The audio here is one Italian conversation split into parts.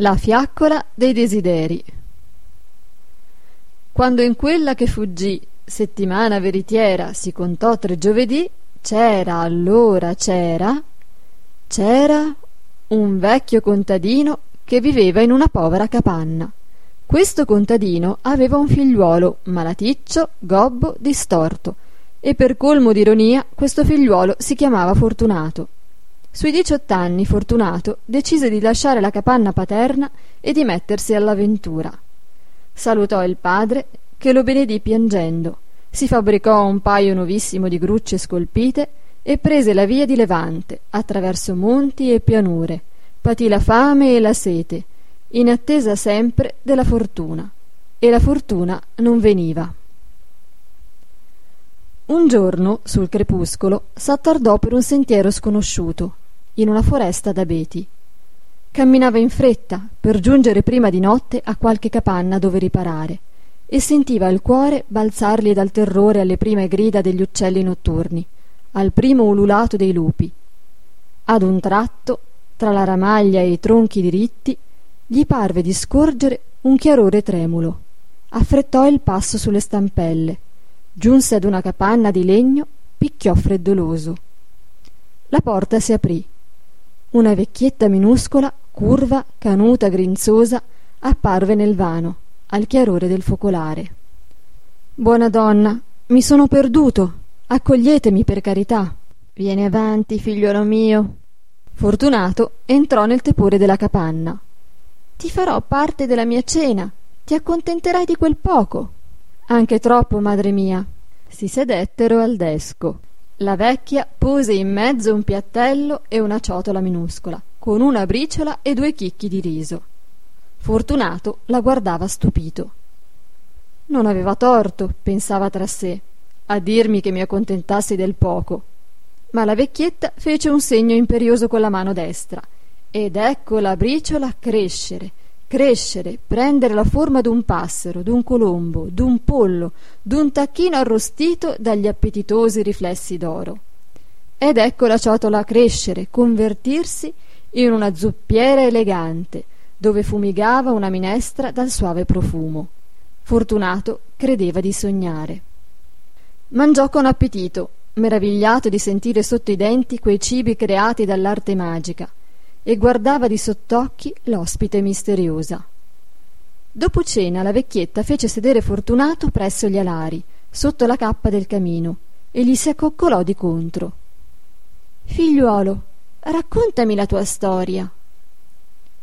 La fiaccola dei desideri Quando in quella che fuggì settimana veritiera si contò tre giovedì, c'era allora c'era c'era un vecchio contadino che viveva in una povera capanna. Questo contadino aveva un figliuolo malaticcio, gobbo, distorto, e per colmo d'ironia questo figliuolo si chiamava Fortunato. Sui diciott'anni Fortunato decise di lasciare la capanna paterna e di mettersi all'avventura. Salutò il padre, che lo benedì piangendo, si fabbricò un paio nuovissimo di grucce scolpite e prese la via di Levante, attraverso monti e pianure, patì la fame e la sete, in attesa sempre della fortuna. E la fortuna non veniva. Un giorno, sul crepuscolo, s'attardò per un sentiero sconosciuto, in una foresta d'abeti. Camminava in fretta per giungere prima di notte a qualche capanna dove riparare e sentiva il cuore balzargli dal terrore alle prime grida degli uccelli notturni, al primo ululato dei lupi. Ad un tratto, tra la ramaglia e i tronchi diritti, gli parve di scorgere un chiarore tremulo. Affrettò il passo sulle stampelle giunse ad una capanna di legno picchiò freddoloso la porta si aprì una vecchietta minuscola curva canuta grinzosa apparve nel vano al chiarore del focolare. Buona donna mi sono perduto. Accoglietemi per carità. Vieni avanti figliuolo mio. Fortunato entrò nel tepore della capanna. Ti farò parte della mia cena. Ti accontenterai di quel poco. Anche troppo, madre mia. Si sedettero al desco. La vecchia pose in mezzo un piattello e una ciotola minuscola, con una briciola e due chicchi di riso. Fortunato la guardava stupito. Non aveva torto, pensava tra sé, a dirmi che mi accontentassi del poco. Ma la vecchietta fece un segno imperioso con la mano destra, ed ecco la briciola crescere, crescere, prendere la forma d'un passero, d'un colombo, d'un pollo, d'un tacchino arrostito dagli appetitosi riflessi d'oro. Ed ecco la ciotola crescere, convertirsi in una zuppiera elegante, dove fumigava una minestra dal suave profumo. Fortunato credeva di sognare. Mangiò con appetito, meravigliato di sentire sotto i denti quei cibi creati dall'arte magica, e guardava di sottocchi l'ospite misteriosa. Dopo cena la vecchietta fece sedere Fortunato presso gli alari, sotto la cappa del camino, e gli si accoccolò di contro. Figliuolo, raccontami la tua storia.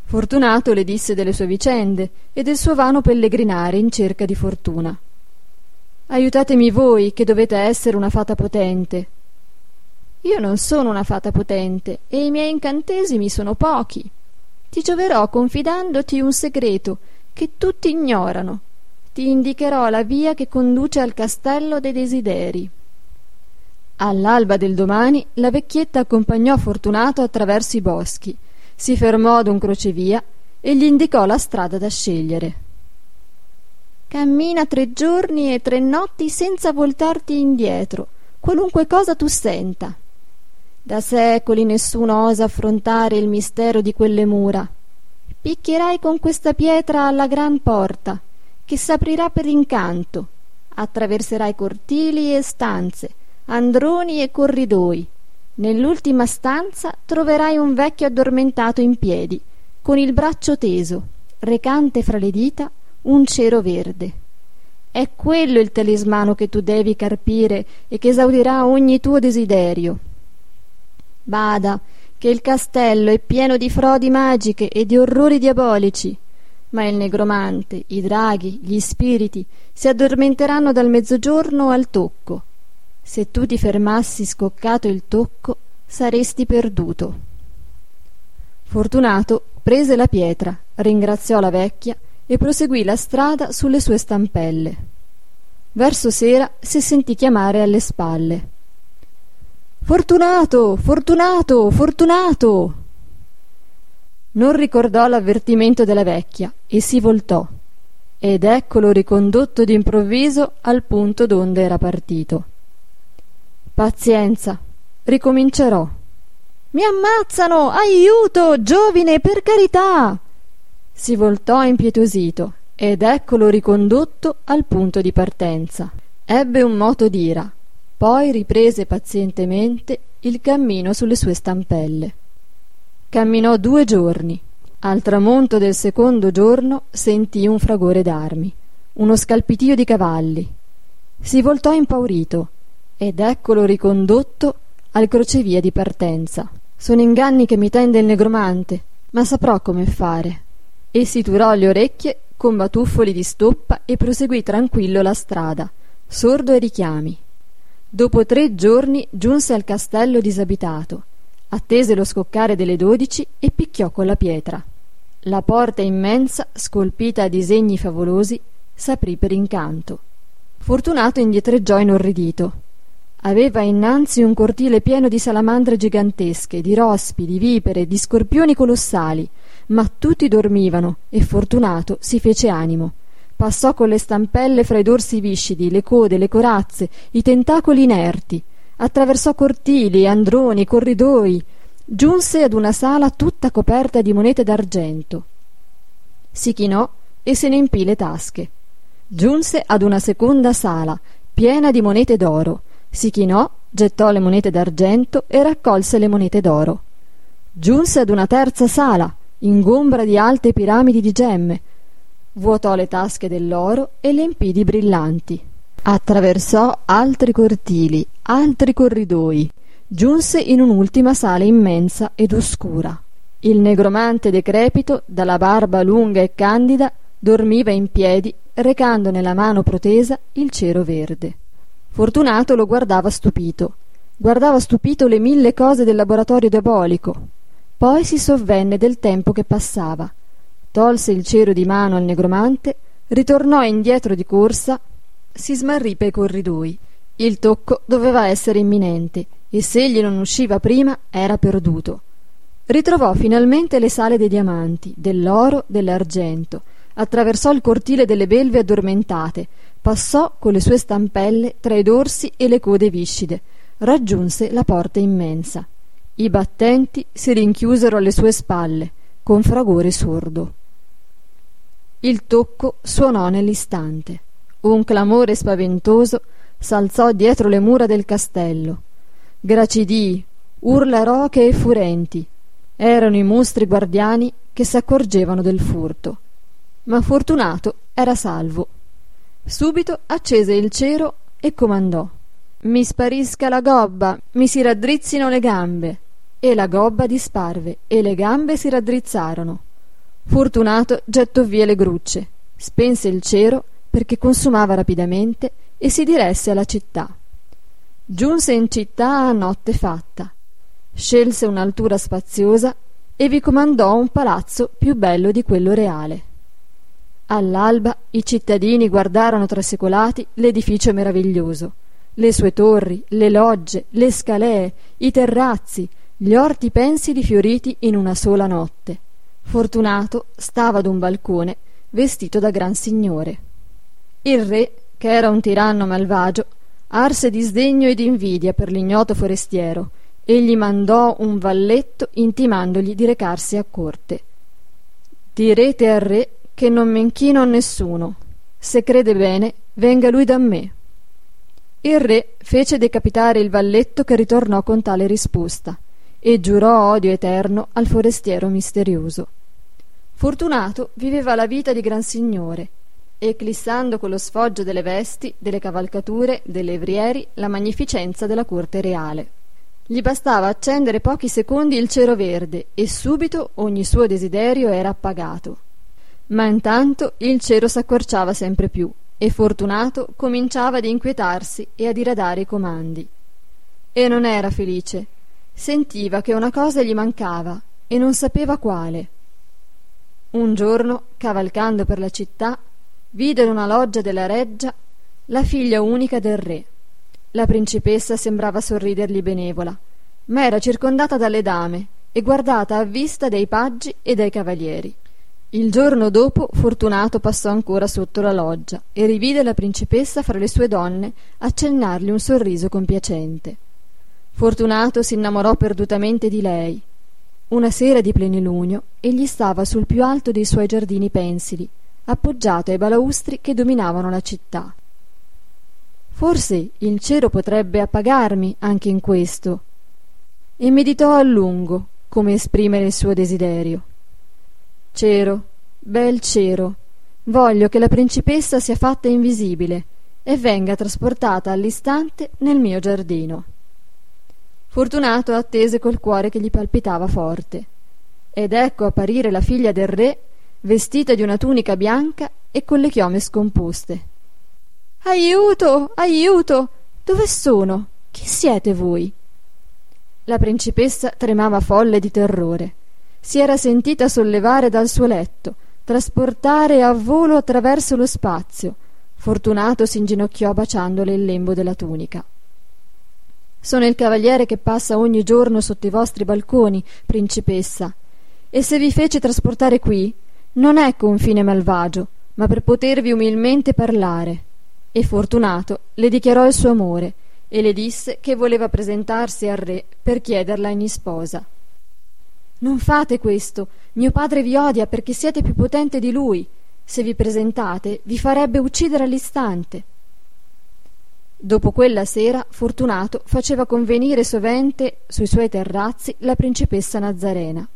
Fortunato le disse delle sue vicende e del suo vano pellegrinare in cerca di fortuna. Aiutatemi voi, che dovete essere una fata potente, io non sono una fata potente e i miei incantesimi sono pochi. Ti gioverò confidandoti un segreto che tutti ignorano. Ti indicherò la via che conduce al castello dei desideri. All'alba del domani la vecchietta accompagnò Fortunato attraverso i boschi, si fermò ad un crocevia e gli indicò la strada da scegliere. Cammina tre giorni e tre notti senza voltarti indietro, qualunque cosa tu senta. Da secoli nessuno osa affrontare il mistero di quelle mura. Picchierai con questa pietra alla gran porta, che s'aprirà per incanto. Attraverserai cortili e stanze, androni e corridoi. Nell'ultima stanza troverai un vecchio addormentato in piedi, con il braccio teso, recante fra le dita un cero verde. È quello il talismano che tu devi carpire e che esaudirà ogni tuo desiderio. Bada, che il castello è pieno di frodi magiche e di orrori diabolici. Ma il negromante, i draghi, gli spiriti si addormenteranno dal mezzogiorno al tocco. Se tu ti fermassi scoccato il tocco, saresti perduto. Fortunato prese la pietra, ringraziò la vecchia e proseguì la strada sulle sue stampelle. Verso sera si sentì chiamare alle spalle. Fortunato, fortunato, fortunato. Non ricordò l'avvertimento della vecchia e si voltò, ed eccolo ricondotto d'improvviso al punto donde era partito. Pazienza, ricomincerò. Mi ammazzano! Aiuto, giovine, per carità! Si voltò impietosito ed eccolo ricondotto al punto di partenza. Ebbe un moto d'ira, poi riprese pazientemente il cammino sulle sue stampelle. Camminò due giorni. Al tramonto del secondo giorno sentì un fragore d'armi, uno scalpitio di cavalli. Si voltò impaurito ed eccolo ricondotto al crocevia di partenza. Sono inganni che mi tende il negromante, ma saprò come fare. E si turò le orecchie con batuffoli di stoppa e proseguì tranquillo la strada, sordo ai richiami. Dopo tre giorni giunse al castello disabitato, attese lo scoccare delle dodici e picchiò con la pietra. La porta immensa, scolpita a disegni favolosi, s'aprì per incanto. Fortunato indietreggiò inorridito. Aveva innanzi un cortile pieno di salamandre gigantesche, di rospi, di vipere, di scorpioni colossali, ma tutti dormivano e Fortunato si fece animo. Passò con le stampelle fra i dorsi viscidi, le code, le corazze, i tentacoli inerti, attraversò cortili, androni, corridoi, giunse ad una sala tutta coperta di monete d'argento. Si chinò e se ne empì le tasche. Giunse ad una seconda sala, piena di monete d'oro. Si chinò, gettò le monete d'argento e raccolse le monete d'oro. Giunse ad una terza sala, ingombra di alte piramidi di gemme. Vuotò le tasche dell'oro e le empì di brillanti. Attraversò altri cortili, altri corridoi, giunse in un'ultima sala immensa ed oscura. Il negromante decrepito, dalla barba lunga e candida, dormiva in piedi, recando nella mano protesa il cero verde. Fortunato lo guardava stupito. Guardava stupito le mille cose del laboratorio diabolico. Poi si sovvenne del tempo che passava. Tolse il cero di mano al negromante, ritornò indietro di corsa, si smarrì per i corridoi. Il tocco doveva essere imminente e se egli non usciva prima era perduto. Ritrovò finalmente le sale dei diamanti, dell'oro, dell'argento, attraversò il cortile delle belve addormentate, passò con le sue stampelle tra i dorsi e le code viscide, raggiunse la porta immensa. I battenti si rinchiusero alle sue spalle, con fragore sordo. Il tocco suonò nell'istante. Un clamore spaventoso s'alzò dietro le mura del castello. Gracidii, urla roche e furenti. Erano i mostri guardiani che s'accorgevano del furto. Ma Fortunato era salvo. Subito accese il cero e comandò: Mi sparisca la gobba, mi si raddrizzino le gambe. E la gobba disparve e le gambe si raddrizzarono. Fortunato gettò via le grucce, spense il cero perché consumava rapidamente e si diresse alla città. Giunse in città a notte fatta. Scelse un'altura spaziosa e vi comandò un palazzo più bello di quello reale. All'alba i cittadini guardarono trasecolati l'edificio meraviglioso, le sue torri, le logge, le scalee, i terrazzi, gli orti pensili fioriti in una sola notte. Fortunato stava ad un balcone vestito da gran signore. Il re, che era un tiranno malvagio, arse di sdegno ed invidia per l'ignoto forestiero e gli mandò un valletto intimandogli di recarsi a corte. Direte al re che non m'inchino a nessuno. Se crede bene, venga lui da me. Il re fece decapitare il valletto che ritornò con tale risposta e giurò odio eterno al forestiero misterioso. Fortunato viveva la vita di gran signore eclissando con lo sfoggio delle vesti, delle cavalcature, delle evrieri, la magnificenza della corte reale. Gli bastava accendere pochi secondi il cero verde e subito ogni suo desiderio era appagato. Ma intanto il cero s'accorciava sempre più e Fortunato cominciava ad inquietarsi e a diradare i comandi. E non era felice. Sentiva che una cosa gli mancava e non sapeva quale. Un giorno, cavalcando per la città, vide in una loggia della reggia la figlia unica del re. La principessa sembrava sorridergli benevola, ma era circondata dalle dame e guardata a vista dai paggi e dai cavalieri. Il giorno dopo Fortunato passò ancora sotto la loggia e rivide la principessa fra le sue donne accennargli un sorriso compiacente. Fortunato si innamorò perdutamente di lei. Una sera di plenilunio egli stava sul più alto dei suoi giardini pensili appoggiato ai balaustri che dominavano la città. Forse il cielo potrebbe appagarmi anche in questo. E meditò a lungo come esprimere il suo desiderio. Cero bel cero voglio che la principessa sia fatta invisibile e venga trasportata all'istante nel mio giardino fortunato attese col cuore che gli palpitava forte. Ed ecco apparire la figlia del re vestita di una tunica bianca e con le chiome scomposte. Aiuto aiuto! Dove sono? Chi siete voi? La principessa tremava folle di terrore. Si era sentita sollevare dal suo letto trasportare a volo attraverso lo spazio. Fortunato s'inginocchiò baciandole il lembo della tunica sono il cavaliere che passa ogni giorno sotto i vostri balconi principessa. E se vi fece trasportare qui non è con fine malvagio ma per potervi umilmente parlare. E fortunato le dichiarò il suo amore e le disse che voleva presentarsi al re per chiederla in isposa. Non fate questo mio padre vi odia perché siete più potente di lui. Se vi presentate vi farebbe uccidere all'istante dopo quella sera fortunato faceva convenire sovente sui suoi terrazzi la principessa nazarena.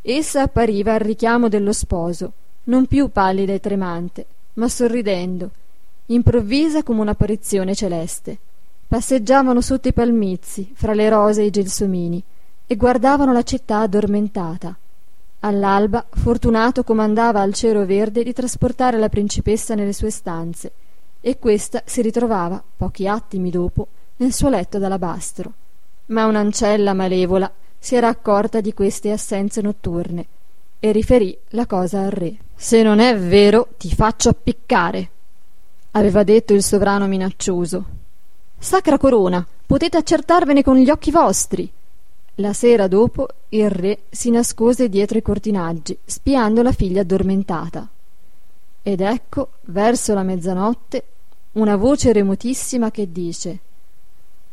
Essa appariva al richiamo dello sposo non più pallida e tremante ma sorridendo improvvisa come un'apparizione celeste. Passeggiavano sotto i palmizi fra le rose e i gelsomini e guardavano la città addormentata. All'alba fortunato comandava al cero verde di trasportare la principessa nelle sue stanze e questa si ritrovava pochi attimi dopo nel suo letto d'alabastro. Ma un'ancella malevola si era accorta di queste assenze notturne e riferì la cosa al re. Se non è vero ti faccio appiccare aveva detto il sovrano minaccioso. Sacra corona potete accertarvene con gli occhi vostri. La sera dopo il re si nascose dietro i cortinaggi spiando la figlia addormentata. Ed ecco verso la mezzanotte una voce remotissima che dice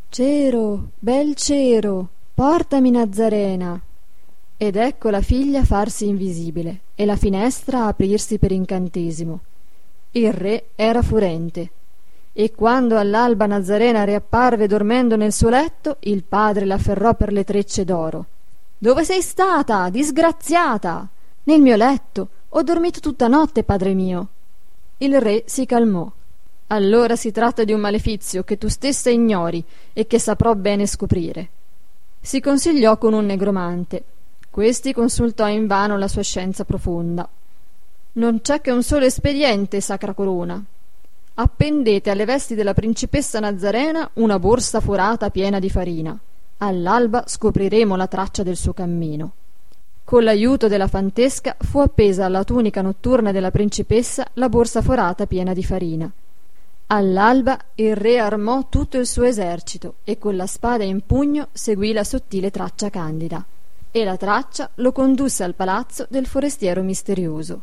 Cero, bel Cero, portami Nazarena. Ed ecco la figlia farsi invisibile e la finestra aprirsi per incantesimo. Il re era furente e quando all'alba Nazarena riapparve dormendo nel suo letto, il padre l'afferrò per le trecce d'oro. Dove sei stata, disgraziata? Nel mio letto. Ho dormito tutta notte, padre mio. Il re si calmò allora si tratta di un malefizio che tu stessa ignori e che saprò bene scoprire. Si consigliò con un negromante. Questi consultò invano la sua scienza profonda. Non c'è che un solo espediente, sacra corona. Appendete alle vesti della principessa Nazarena una borsa forata piena di farina. All'alba scopriremo la traccia del suo cammino. Con l'aiuto della fantesca fu appesa alla tunica notturna della principessa la borsa forata piena di farina all'alba il re armò tutto il suo esercito e con la spada in pugno seguì la sottile traccia candida. E la traccia lo condusse al palazzo del forestiero misterioso.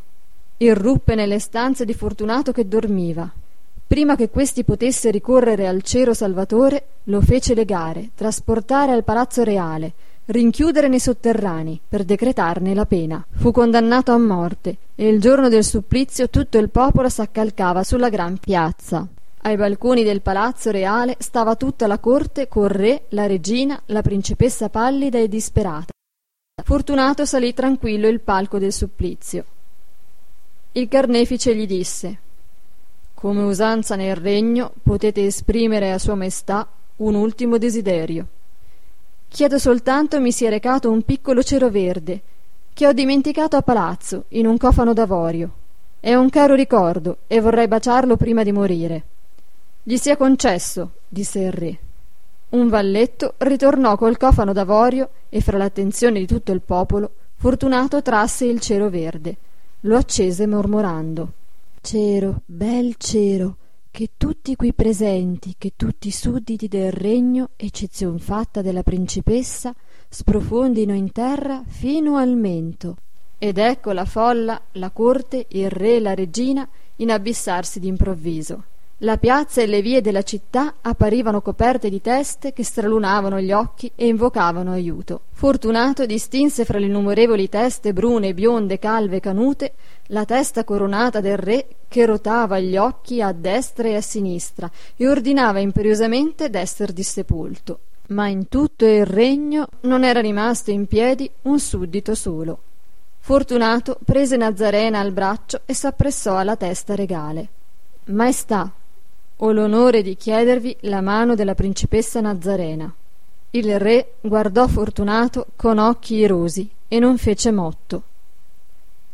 Irruppe nelle stanze di fortunato che dormiva. Prima che questi potesse ricorrere al cero salvatore lo fece legare trasportare al palazzo reale rinchiudere nei sotterranei per decretarne la pena fu condannato a morte e il giorno del supplizio tutto il popolo s'accalcava sulla gran piazza ai balconi del palazzo reale stava tutta la corte col re, la regina, la principessa pallida e disperata. Fortunato salì tranquillo il palco del supplizio. Il carnefice gli disse Come usanza nel regno potete esprimere a Sua Maestà un ultimo desiderio. Chiedo soltanto mi sia recato un piccolo cero verde che ho dimenticato a palazzo in un cofano d'avorio. È un caro ricordo e vorrei baciarlo prima di morire. Gli sia concesso, disse il re. Un valletto ritornò col cofano d'avorio e fra l'attenzione di tutto il popolo Fortunato trasse il cero verde. Lo accese mormorando. Cero, bel cero, che tutti qui presenti, che tutti i sudditi del regno, eccezion fatta della principessa, sprofondino in terra fino al mento. Ed ecco la folla, la corte, il re e la regina inabissarsi d'improvviso La piazza e le vie della città apparivano coperte di teste che stralunavano gli occhi e invocavano aiuto. Fortunato distinse fra le innumerevoli teste brune, bionde, calve, canute, la testa coronata del re che rotava gli occhi a destra e a sinistra e ordinava imperiosamente d'esser dissepolto. Ma in tutto il regno non era rimasto in piedi un suddito solo. Fortunato prese Nazarena al braccio e s'appressò alla testa regale. Maestà, ho l'onore di chiedervi la mano della principessa Nazarena. Il re guardò Fortunato con occhi irosi e non fece motto.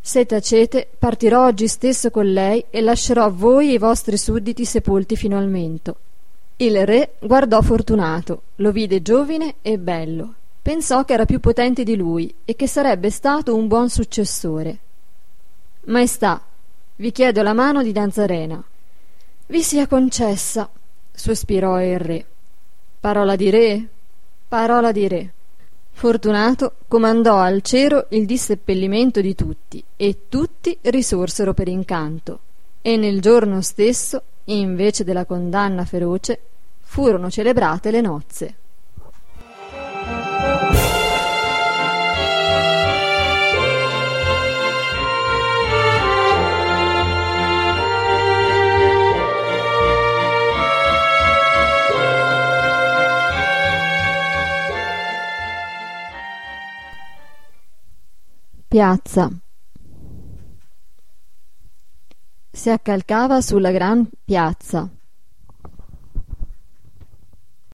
Se tacete, partirò oggi stesso con lei e lascerò voi e i vostri sudditi sepolti fino al mento. Il re guardò Fortunato, lo vide giovine e bello. Pensò che era più potente di lui e che sarebbe stato un buon successore. Maestà, vi chiedo la mano di Nazarena. Vi sia concessa, sospirò il re. Parola di re? Parola di re. Fortunato comandò al cero il disseppellimento di tutti, e tutti risorsero per incanto, e nel giorno stesso, invece della condanna feroce, furono celebrate le nozze. Piazza. Si accalcava sulla gran piazza.